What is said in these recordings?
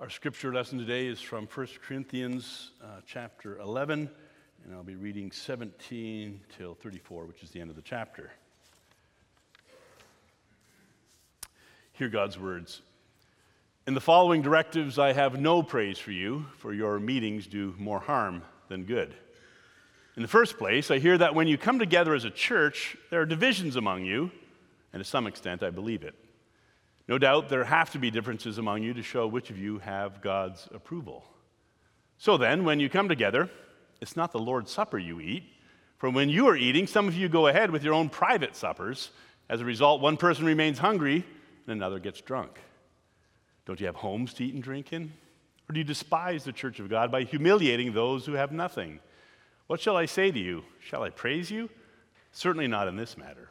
Our scripture lesson today is from 1 Corinthians uh, chapter 11, and I'll be reading 17 till 34, which is the end of the chapter. Hear God's words. In the following directives, I have no praise for you, for your meetings do more harm than good. In the first place, I hear that when you come together as a church, there are divisions among you, and to some extent, I believe it. No doubt there have to be differences among you to show which of you have God's approval. So then, when you come together, it's not the Lord's Supper you eat. For when you are eating, some of you go ahead with your own private suppers. As a result, one person remains hungry and another gets drunk. Don't you have homes to eat and drink in? Or do you despise the church of God by humiliating those who have nothing? What shall I say to you? Shall I praise you? Certainly not in this matter.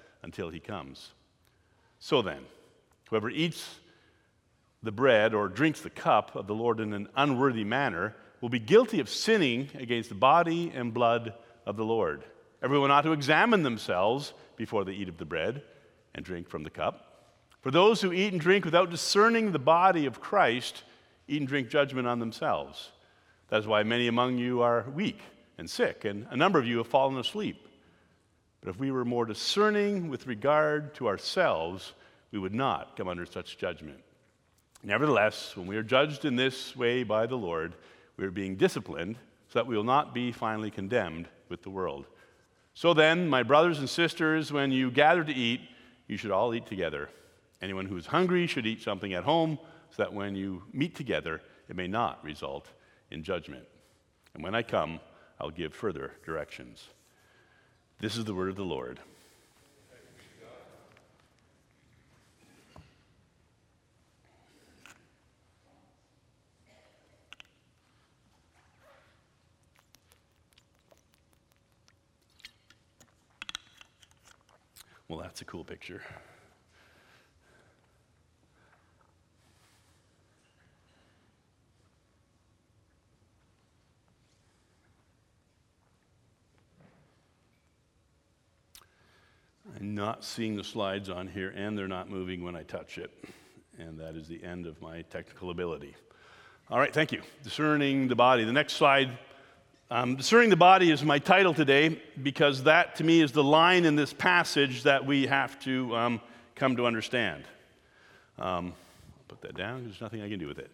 until he comes. So then, whoever eats the bread or drinks the cup of the Lord in an unworthy manner will be guilty of sinning against the body and blood of the Lord. Everyone ought to examine themselves before they eat of the bread and drink from the cup. For those who eat and drink without discerning the body of Christ eat and drink judgment on themselves. That is why many among you are weak and sick, and a number of you have fallen asleep. But if we were more discerning with regard to ourselves, we would not come under such judgment. Nevertheless, when we are judged in this way by the Lord, we are being disciplined so that we will not be finally condemned with the world. So then, my brothers and sisters, when you gather to eat, you should all eat together. Anyone who is hungry should eat something at home, so that when you meet together, it may not result in judgment. And when I come, I'll give further directions. This is the word of the Lord. Well, that's a cool picture. Not seeing the slides on here, and they're not moving when I touch it. And that is the end of my technical ability. All right, thank you. Discerning the body. The next slide. Um, Discerning the body is my title today because that to me is the line in this passage that we have to um, come to understand. Um, put that down. There's nothing I can do with it.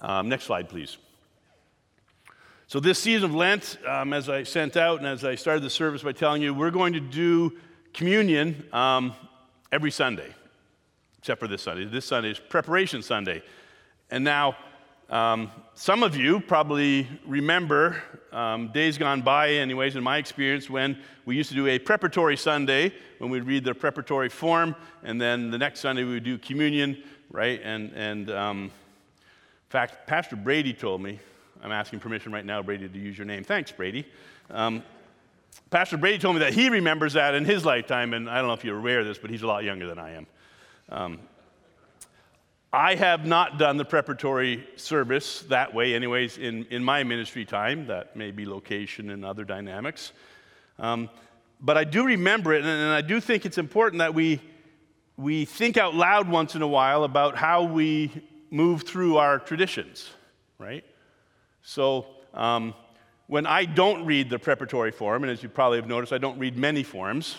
Um, next slide, please. So, this season of Lent, um, as I sent out and as I started the service by telling you, we're going to do communion um, every Sunday, except for this Sunday. This Sunday is Preparation Sunday. And now, um, some of you probably remember um, days gone by, anyways, in my experience, when we used to do a preparatory Sunday, when we'd read the preparatory form, and then the next Sunday we would do communion, right? And, and um, in fact, Pastor Brady told me, I'm asking permission right now, Brady, to use your name. Thanks, Brady. Pastor Brady told me that he remembers that in his lifetime, and I don't know if you're aware of this, but he's a lot younger than I am. Um, I have not done the preparatory service that way, anyways, in, in my ministry time. That may be location and other dynamics. Um, but I do remember it, and, and I do think it's important that we, we think out loud once in a while about how we move through our traditions, right? So, um, when I don't read the preparatory form, and as you probably have noticed, I don't read many forms,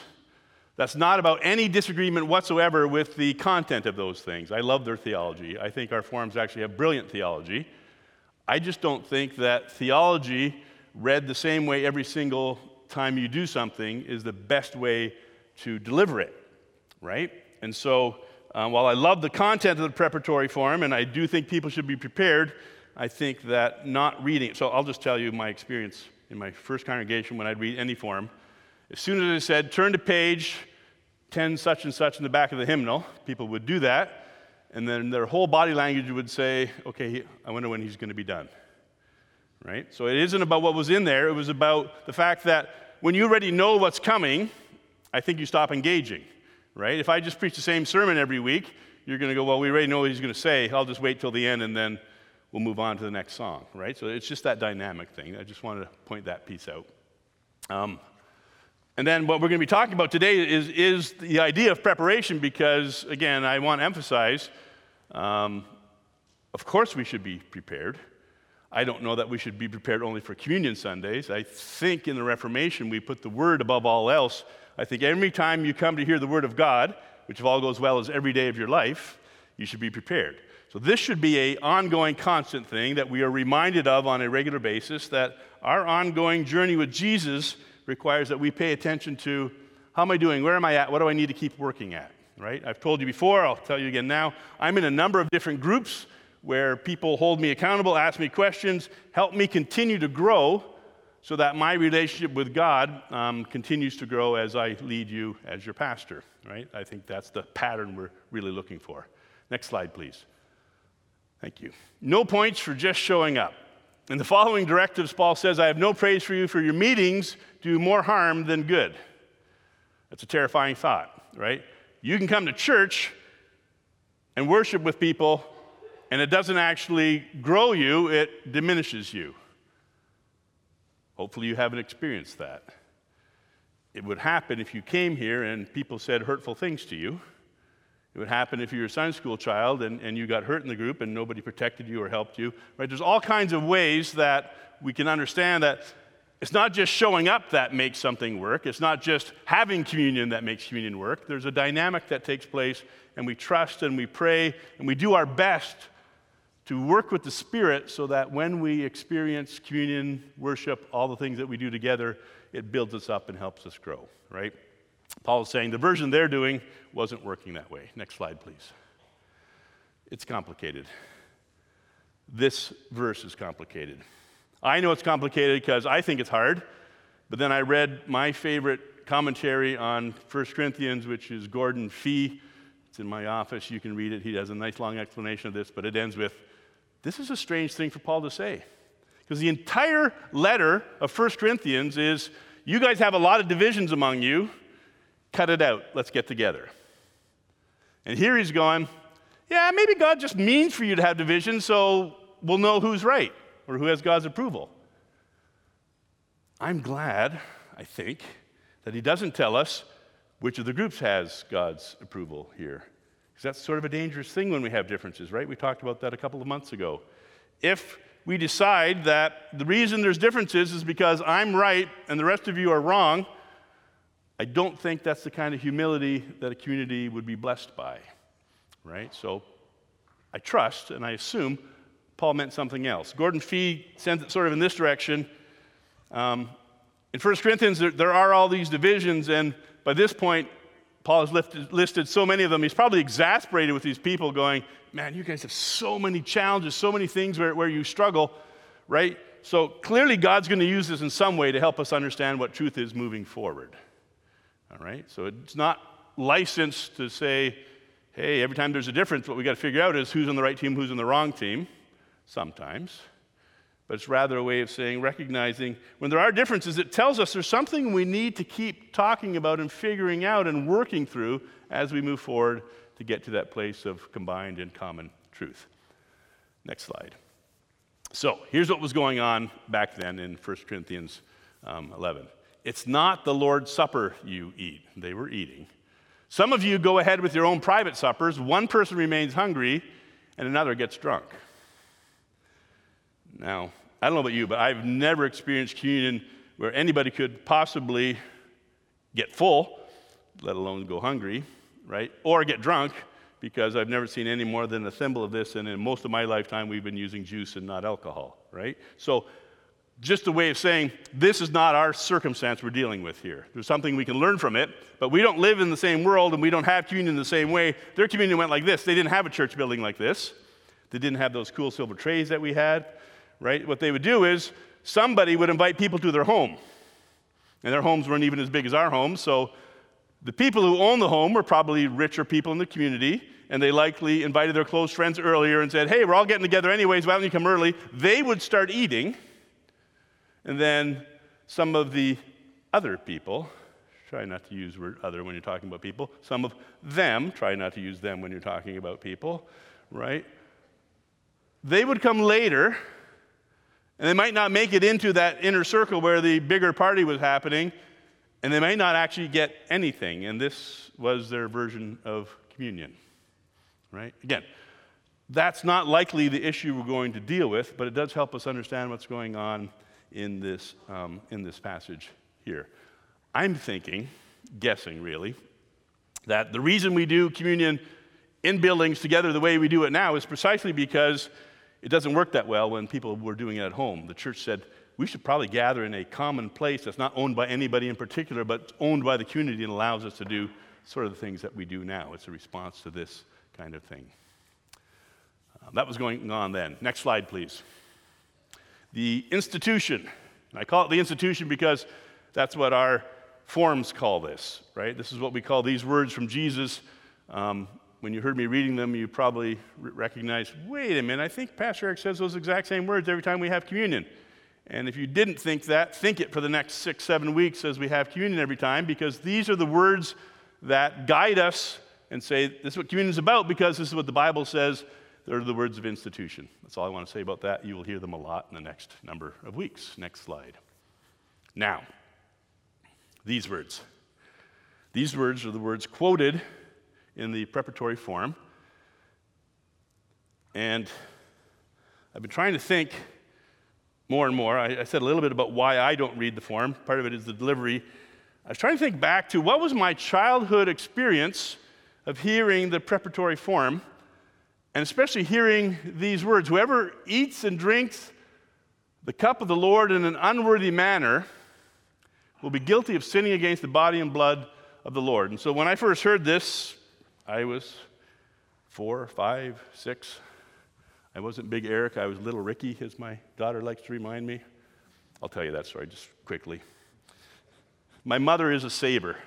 that's not about any disagreement whatsoever with the content of those things. I love their theology. I think our forms actually have brilliant theology. I just don't think that theology, read the same way every single time you do something, is the best way to deliver it, right? And so, uh, while I love the content of the preparatory form, and I do think people should be prepared, I think that not reading, so I'll just tell you my experience in my first congregation when I'd read any form. As soon as I said, turn to page 10 such and such in the back of the hymnal, people would do that. and then their whole body language would say, okay, I wonder when he's going to be done. Right? So it isn't about what was in there, it was about the fact that when you already know what's coming, I think you stop engaging. Right? If I just preach the same sermon every week, you're going to go, well, we already know what he's going to say. I'll just wait till the end and then we'll move on to the next song. Right? So it's just that dynamic thing. I just wanted to point that piece out. Um, and then what we're going to be talking about today is, is the idea of preparation because, again, I want to emphasize um, of course we should be prepared. I don't know that we should be prepared only for communion Sundays. I think in the Reformation we put the word above all else. I think every time you come to hear the word of God, which if all goes well is every day of your life, you should be prepared. So this should be a ongoing constant thing that we are reminded of on a regular basis that our ongoing journey with Jesus requires that we pay attention to how am I doing? Where am I at? What do I need to keep working at? Right? I've told you before, I'll tell you again now. I'm in a number of different groups where people hold me accountable, ask me questions, help me continue to grow so that my relationship with God um, continues to grow as I lead you as your pastor, right? I think that's the pattern we're really looking for. Next slide, please. Thank you. No points for just showing up. In the following directives, Paul says, I have no praise for you for your meetings do more harm than good. That's a terrifying thought, right? You can come to church and worship with people, and it doesn't actually grow you, it diminishes you. Hopefully, you haven't experienced that. It would happen if you came here and people said hurtful things to you. It would happen if you were a Sunday school child and, and you got hurt in the group and nobody protected you or helped you. Right? There's all kinds of ways that we can understand that it's not just showing up that makes something work. It's not just having communion that makes communion work. There's a dynamic that takes place, and we trust and we pray and we do our best to work with the Spirit so that when we experience communion, worship, all the things that we do together, it builds us up and helps us grow, right? Paul is saying the version they're doing wasn't working that way. Next slide, please. It's complicated. This verse is complicated. I know it's complicated because I think it's hard, but then I read my favorite commentary on 1 Corinthians, which is Gordon Fee. It's in my office. You can read it. He has a nice long explanation of this, but it ends with this is a strange thing for Paul to say. Because the entire letter of 1 Corinthians is you guys have a lot of divisions among you. Cut it out. Let's get together. And here he's going, yeah, maybe God just means for you to have division so we'll know who's right or who has God's approval. I'm glad, I think, that he doesn't tell us which of the groups has God's approval here. Because that's sort of a dangerous thing when we have differences, right? We talked about that a couple of months ago. If we decide that the reason there's differences is because I'm right and the rest of you are wrong, I don't think that's the kind of humility that a community would be blessed by, right? So I trust and I assume Paul meant something else. Gordon Fee sends it sort of in this direction. Um, in 1 Corinthians, there, there, are all these divisions, and by this point, Paul has lifted, listed so many of them. He's probably exasperated with these people, going, Man, you guys have so many challenges, so many things where, where you struggle, right? So clearly, God's going to use this in some way to help us understand what truth is moving forward. All right? So it's not licensed to say, hey, every time there's a difference, what we got to figure out is who's on the right team, who's on the wrong team sometimes, but it's rather a way of saying, recognizing when there are differences, it tells us there's something we need to keep talking about and figuring out and working through as we move forward to get to that place of combined and common truth. Next slide. So here's what was going on back then in 1 Corinthians um, 11. It's not the Lord's Supper you eat. They were eating. Some of you go ahead with your own private suppers. One person remains hungry and another gets drunk. Now, I don't know about you, but I've never experienced communion where anybody could possibly get full, let alone go hungry, right? Or get drunk, because I've never seen any more than a thimble of this, and in most of my lifetime, we've been using juice and not alcohol, right? So, just a way of saying this is not our circumstance we're dealing with here. There's something we can learn from it, but we don't live in the same world and we don't have communion the same way. Their communion went like this. They didn't have a church building like this. They didn't have those cool silver trays that we had right? What they would do is somebody would invite people to their home. And their homes weren't even as big as our homes, so the people who owned the home were probably richer people in the community, and they likely invited their close friends earlier and said, Hey, we're all getting together anyways, why don't you come early? They would start eating, and then some of the other people, try not to use word other when you're talking about people, some of them, try not to use them when you're talking about people, right? They would come later, and they might not make it into that inner circle where the bigger party was happening, and they may not actually get anything. And this was their version of communion, right? Again, that's not likely the issue we're going to deal with, but it does help us understand what's going on in this, um, in this passage here. I'm thinking, guessing really, that the reason we do communion in buildings together the way we do it now is precisely because it doesn't work that well when people were doing it at home. The church said, we should probably gather in a common place that's not owned by anybody in particular, but owned by the community and allows us to do sort of the things that we do now. It's a response to this kind of thing. Uh, that was going on then. Next slide, please. The institution. And I call it the institution because that's what our forms call this, right? This is what we call these words from Jesus. Um, when you heard me reading them, you probably recognized wait a minute, I think Pastor Eric says those exact same words every time we have communion. And if you didn't think that, think it for the next six, seven weeks as we have communion every time, because these are the words that guide us and say, this is what communion is about, because this is what the Bible says. They're the words of institution. That's all I want to say about that. You will hear them a lot in the next number of weeks. Next slide. Now, these words. These words are the words quoted in the preparatory form. And I've been trying to think more and more. I, I, said a little bit about why I don't read the form. Part of it is the delivery. I was trying to think back to what was my childhood experience of hearing the preparatory form, and especially hearing these words Whoever eats and drinks the cup of the Lord in an unworthy manner will be guilty of sinning against the body and blood of the Lord. And so when I first heard this, I was four, five, six. I wasn't Big Eric, I was Little Ricky, as my daughter likes to remind me. I'll tell you that story just quickly. My mother is a saver.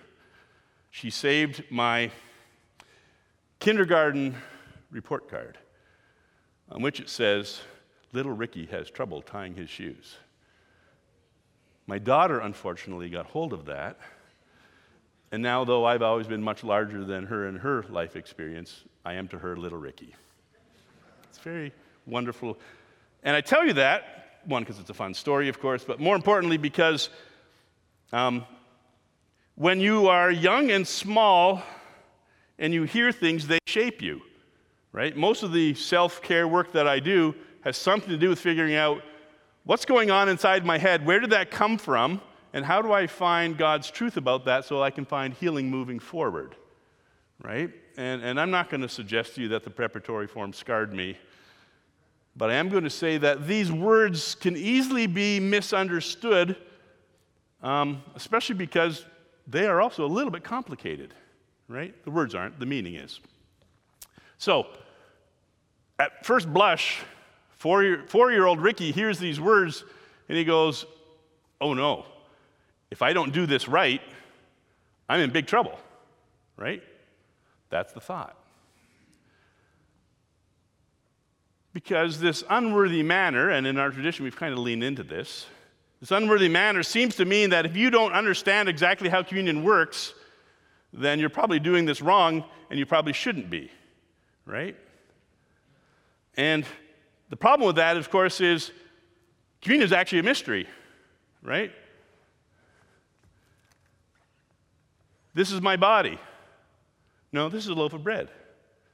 She saved my kindergarten report card on which it says, Little Ricky has trouble tying his shoes. My daughter, unfortunately, got hold of that. And now, though I've always been much larger than her in her life experience, I am to her little Ricky. It's very wonderful. And I tell you that, one, because it's a fun story, of course, but more importantly, because um, when you are young and small and you hear things, they shape you, right? Most of the self care work that I do has something to do with figuring out what's going on inside my head, where did that come from, and how do I find God's truth about that so I can find healing moving forward, right? And, and I'm not going to suggest to you that the preparatory form scarred me, but I am going to say that these words can easily be misunderstood, um, especially because they are also a little bit complicated, right? The words aren't, the meaning is. So, at first blush, Four year old Ricky hears these words and he goes, Oh no, if I don't do this right, I'm in big trouble, right? That's the thought. Because this unworthy manner, and in our tradition we've kind of leaned into this, this unworthy manner seems to mean that if you don't understand exactly how communion works, then you're probably doing this wrong and you probably shouldn't be, right? And the problem with that, of course, is communion is actually a mystery, right? This is my body. No, this is a loaf of bread.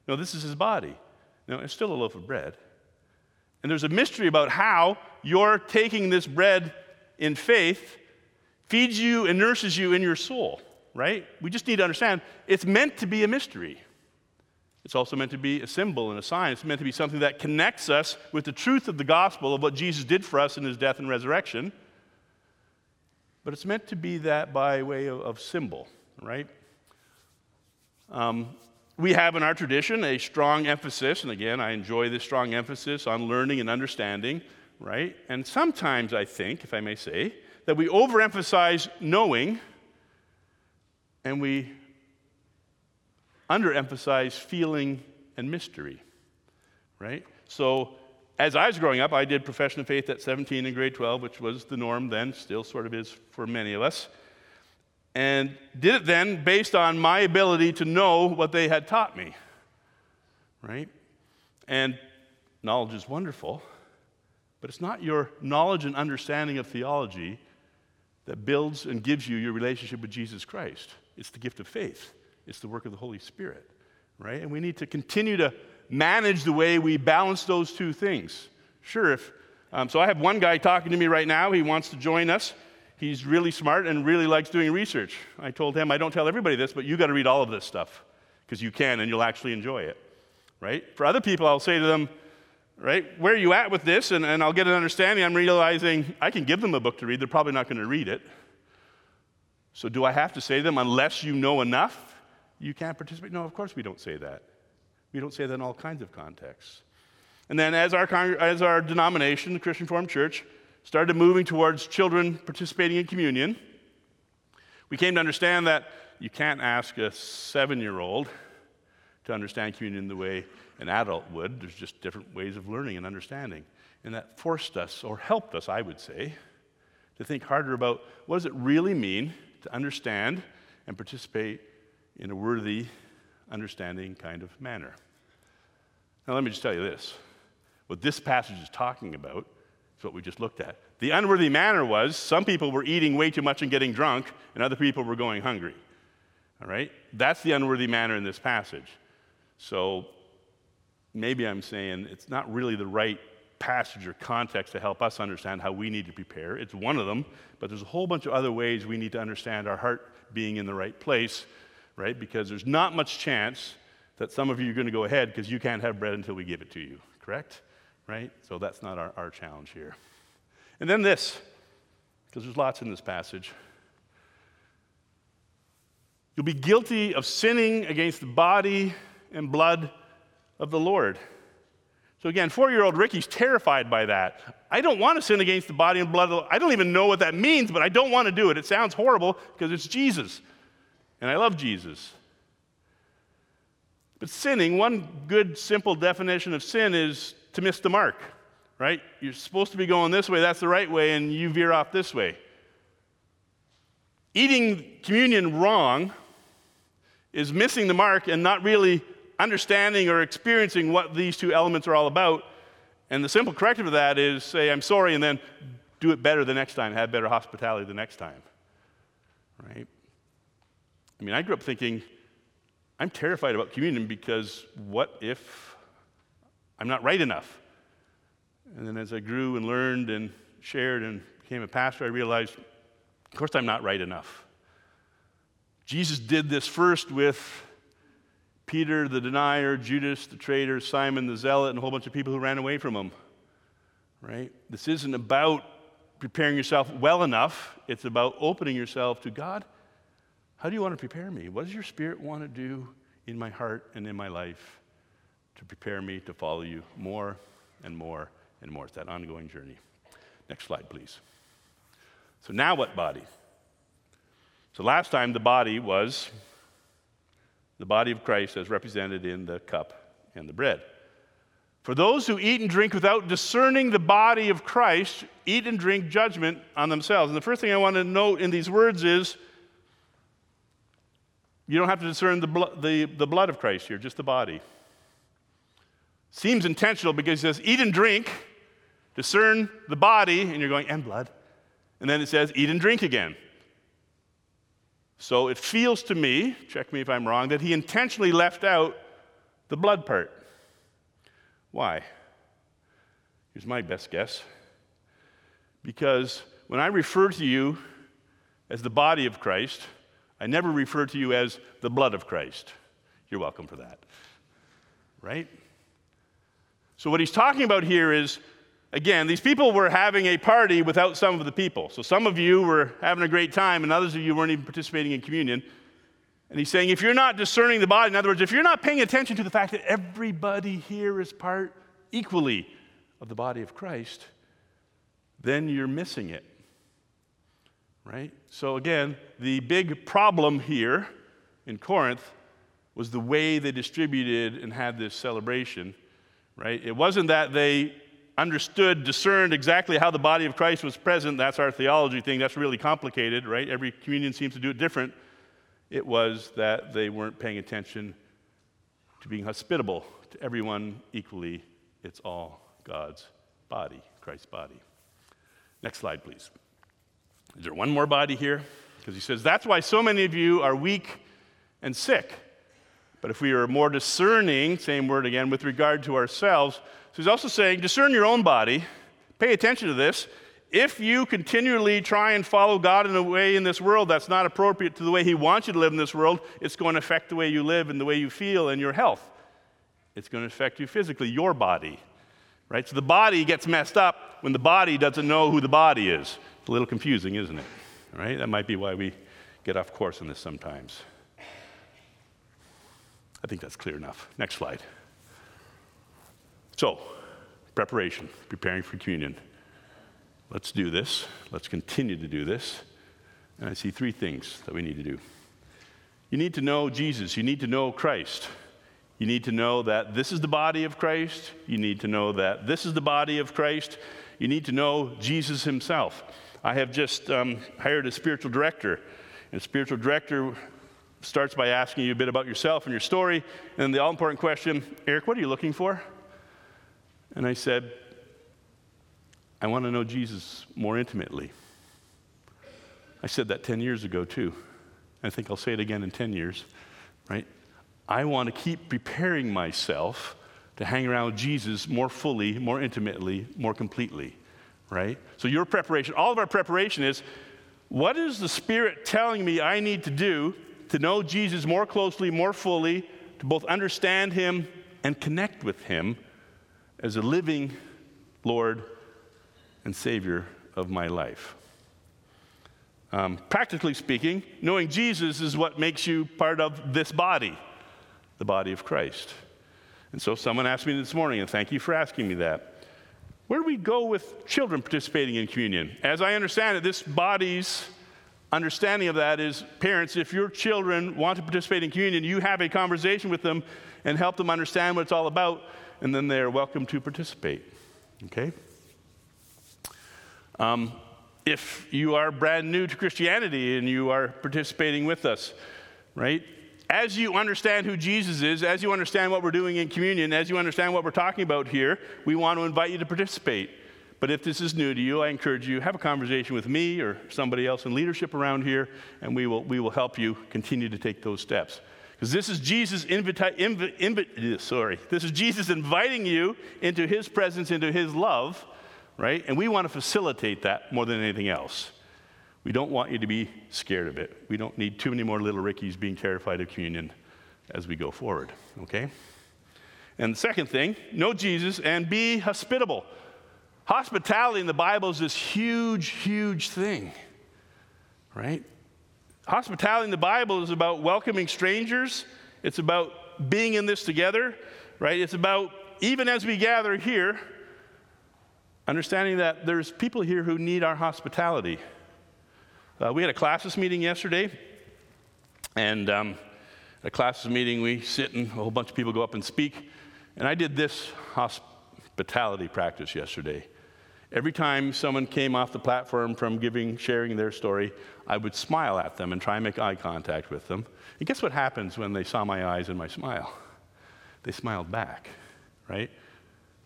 No, this is his body. No, it's still a loaf of bread. And there's a mystery about how you're taking this bread in faith feeds you and nurses you in your soul, right? We just need to understand it's meant to be a mystery. It's also meant to be a symbol and a sign. It's meant to be something that connects us with the truth of the gospel of what Jesus did for us in his death and resurrection. But it's meant to be that by way of, of symbol, right? Um, we have in our tradition a strong emphasis, and again, I enjoy this strong emphasis on learning and understanding, right? And sometimes I think, if I may say, that we overemphasize knowing and we underemphasize feeling and mystery, right? So, as I was growing up, I did profession of faith at 17 in grade 12, which was the norm then, still sort of is for many of us. And did it then based on my ability to know what they had taught me, right? And knowledge is wonderful, but it's not your knowledge and understanding of theology that builds and gives you your relationship with Jesus Christ. It's the gift of faith, it's the work of the Holy Spirit, right? And we need to continue to manage the way we balance those two things. Sure, if um, so, I have one guy talking to me right now. He wants to join us. He's really smart and really likes doing research. I told him, I don't tell everybody this, but you got to read all of this stuff because you can and you'll actually enjoy it, right? For other people, I'll say to them, right, where are you at with this? And, and I'll get an understanding. I'm realizing I can give them a book to read. They're probably not going to read it. So, do I have to say to them, unless you know enough, you can't participate? No, of course we don't say that. We don't say that in all kinds of contexts. And then, as our, as our denomination, the Christian Reformed Church, started moving towards children participating in communion, we came to understand that you can't ask a seven year old to understand communion the way an adult would. There's just different ways of learning and understanding. And that forced us, or helped us, I would say, to think harder about what does it really mean to understand and participate in a worthy, understanding kind of manner. Now, let me just tell you this what this passage is talking about is what we just looked at. The unworthy manner was some people were eating way too much and getting drunk, and other people were going hungry. All right? That's the unworthy manner in this passage. So maybe I'm saying it's not really the right passage or context to help us understand how we need to prepare. It's one of them, but there's a whole bunch of other ways we need to understand our heart being in the right place, right? Because there's not much chance that some of you are going to go ahead because you can't have bread until we give it to you, correct? Right? So that's not our, our challenge here. And then this, because there's lots in this passage. You'll be guilty of sinning against the body and blood of the Lord. So again, four year old Ricky's terrified by that. I don't want to sin against the body and blood. I don't even know what that means, but I don't want to do it. It sounds horrible because it's Jesus. And I love Jesus. But sinning, one good, simple definition of sin is to miss the mark, right? You're supposed to be going this way, that's the right way, and you veer off this way. Eating communion wrong is missing the mark and not really understanding or experiencing what these two elements are all about. And the simple corrective of that is say, I'm sorry, and then do it better the next time, have better hospitality the next time. Right? I mean, I grew up thinking, I'm terrified about communion because what if I'm not right enough? And then as I grew and learned and shared and became a pastor, I realized, of course, I'm not right enough. Jesus did this first with Peter the denier, Judas the traitor, Simon the zealot, and a whole bunch of people who ran away from him. Right? This isn't about preparing yourself well enough, it's about opening yourself to God. How do you want to prepare me? What does your spirit want to do in my heart and in my life to prepare me to follow you more and more and more? It's that ongoing journey. Next slide, please. So, now what body? So, last time the body was the body of Christ as represented in the cup and the bread. For those who eat and drink without discerning the body of Christ, eat and drink judgment on themselves. And the first thing I want to note in these words is you don't have to discern the, the, the blood of Christ here, just the body. Seems intentional because it says, eat and drink, discern the body, and you're going, and blood. And then it says, eat and drink again. So it feels to me, check me if I'm wrong, that he intentionally left out the blood part. Why? Here's my best guess. Because when I refer to you as the body of Christ, I never refer to you as the blood of Christ. You're welcome for that. Right? So, what he's talking about here is Again, these people were having a party without some of the people. So some of you were having a great time, and others of you weren't even participating in communion. And he's saying, if you're not discerning the body, in other words, if you're not paying attention to the fact that everybody here is part equally of the body of Christ, then you're missing it. Right? So again, the big problem here in Corinth was the way they distributed and had this celebration, right? It wasn't that they understood, discerned exactly how the body of Christ was present. That's our theology thing. That's really complicated, right? Every communion seems to do it different. It was that they weren't paying attention to being hospitable to everyone equally. It's all God's body, Christ's body. Next slide, please. Is there one more body here? Because he says, That's why so many of you are weak and sick. But if we are more discerning, same word again, with regard to ourselves, so he's also saying, discern your own body, pay attention to this. If you continually try and follow God in a way in this world that's not appropriate to the way He wants you to live in this world, it's going to affect the way you live and the way you feel and your health. It's going to affect you physically, your body. Right? So the body gets messed up when the body doesn't know who the body is. A little confusing, isn't it? Right? That might be why we get off course on this sometimes. I think that's clear enough. Next slide. So, preparation, preparing for communion. Let's do this. Let's continue to do this. And I see three things that we need to do. You need to know Jesus, you need to know Christ. You need to know that this is the body of Christ. You need to know that this is the body of Christ. You need to know Jesus himself. I have just um, hired a spiritual director. And a spiritual director starts by asking you a bit about yourself and your story. And the all important question Eric, what are you looking for? And I said, I want to know Jesus more intimately. I said that 10 years ago, too. I think I'll say it again in 10 years, right? I want to keep preparing myself to hang around with Jesus more fully, more intimately, more completely, right? So, your preparation, all of our preparation is what is the Spirit telling me I need to do to know Jesus more closely, more fully, to both understand Him and connect with Him as a living Lord and Savior of my life. Um, practically speaking, knowing Jesus is what makes you part of this body, the body of Christ. And so someone asked me this morning, and thank you for asking me that. Where do we go with children participating in communion? As I understand it, this body's understanding of that is parents, if your children want to participate in communion, you have a conversation with them and help them understand what it's all about and then they are welcome to participate. Okay? Um, if you are brand new to Christianity and you are participating with us, right? As you understand who Jesus is, as you understand what we're doing in communion, as you understand what we're talking about here, we want to invite you to participate. But if this is new to you, I encourage you have a conversation with me or somebody else in leadership around here, and we will, we will help you continue to take those steps. Because this is Jesus invita- invi- invi- sorry, this is Jesus inviting you into his presence, into his love, right? And we want to facilitate that more than anything else. We don't want you to be scared of it. We don't need too many more little Rickies being terrified of communion as we go forward, okay? And the second thing, know Jesus and be hospitable. Hospitality in the Bible is this huge, huge thing, right? Hospitality in the Bible is about welcoming strangers, it's about being in this together, right? It's about, even as we gather here, understanding that there's people here who need our hospitality. Uh, we had a classis meeting yesterday, and um, at a classis meeting, we sit and a whole bunch of people go up and speak. And I did this hospitality practice yesterday. Every time someone came off the platform from giving, sharing their story, I would smile at them and try and make eye contact with them. And guess what happens when they saw my eyes and my smile? They smiled back, right?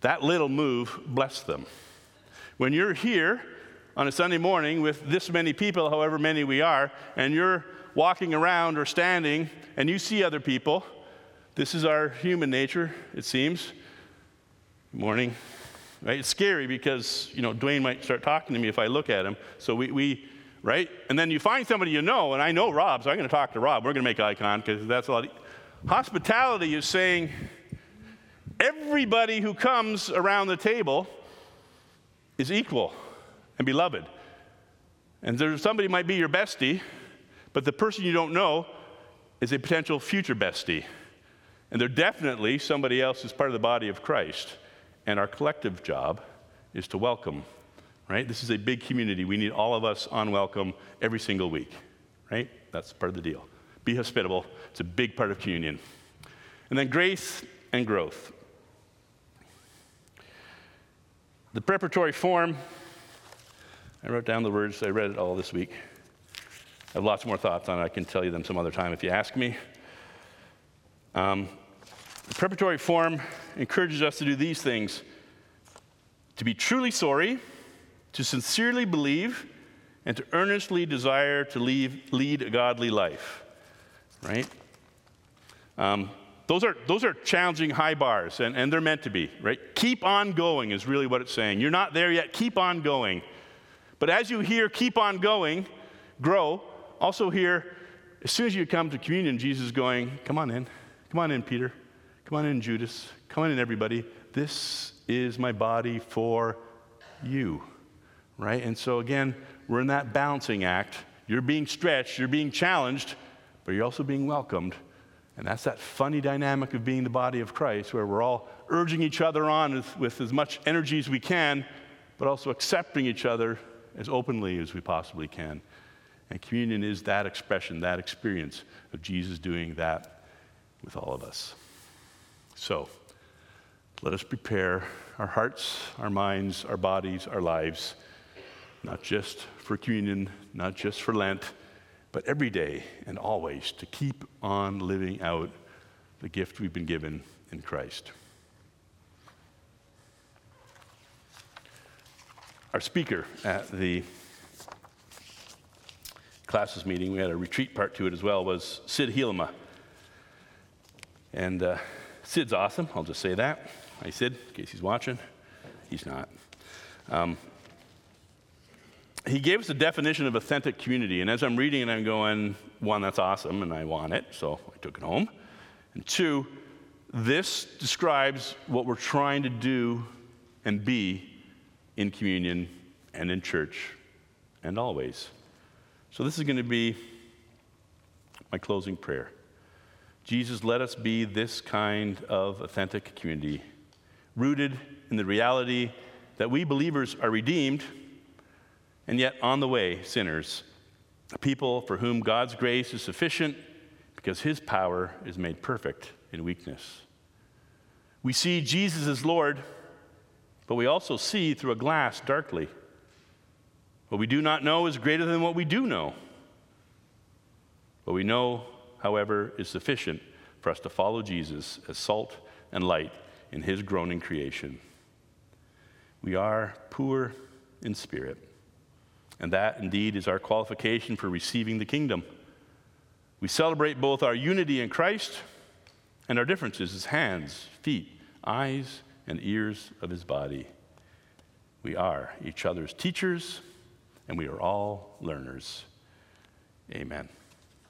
That little move blessed them. When you're here on a Sunday morning with this many people, however many we are, and you're walking around or standing and you see other people, this is our human nature, it seems. Good morning. Right? It's scary because, you know, Dwayne might start talking to me if I look at him. So we, we right? And then you find somebody you know, and I know Rob, so I'm going to talk to Rob. We're going to make eye contact because that's a lot. Of, hospitality is saying everybody who comes around the table is equal and beloved. And there's somebody might be your bestie, but the person you don't know is a potential future bestie. And they're definitely somebody else who's part of the body of Christ. And our collective job is to welcome, right? This is a big community. We need all of us on welcome every single week, right? That's part of the deal. Be hospitable. It's a big part of communion. And then grace and growth. The preparatory form, I wrote down the words, I read it all this week. I have lots more thoughts on it. I can tell you them some other time if you ask me. Um, the preparatory form encourages us to do these things to be truly sorry, to sincerely believe, and to earnestly desire to leave, lead a godly life. Right? Um, those are, those are challenging high bars, and, and they're meant to be, right? Keep on going is really what it's saying. You're not there yet, keep on going. But as you hear, keep on going, grow, also hear, as soon as you come to communion, Jesus is going, come on in, come on in, Peter, come on in, Judas, come on in, everybody. This is my body for you, right? And so again, we're in that balancing act. You're being stretched, you're being challenged, but you're also being welcomed and that's that funny dynamic of being the body of Christ, where we're all urging each other on with, with, as much energy as we can, but also accepting each other as openly as we possibly can. And communion is that expression, that experience of Jesus doing that with all of us. So, let us prepare our hearts, our minds, our bodies, our lives, not just for communion, not just for Lent but every day and always to keep on living out the gift we've been given in Christ. Our speaker at the classis meeting, we had a retreat part to it as well, was Sid Hielema. And uh, Sid's awesome, I'll just say that. Hi, Sid, in case he's watching. He's not. Um, he gave us a definition of authentic community. And as I'm reading it, I'm going, one, that's awesome, and I want it, so I took it home. And two, this describes what we're trying to do and be in communion and in church and always. So this is going to be my closing prayer. Jesus, let us be this kind of authentic community, rooted in the reality that we believers are redeemed and yet on the way, sinners, people for whom God's grace is sufficient because his power is made perfect in weakness. We see Jesus as Lord, but we also see through a glass darkly. What we do not know is greater than what we do know. What we know, however, is sufficient for us to follow Jesus as salt and light in his groaning creation. We are poor in spirit. And that indeed is our qualification for receiving the kingdom. We celebrate both our unity in Christ and our differences as hands, feet, eyes, and ears of his body. We are each other's teachers, and we are all learners. Amen.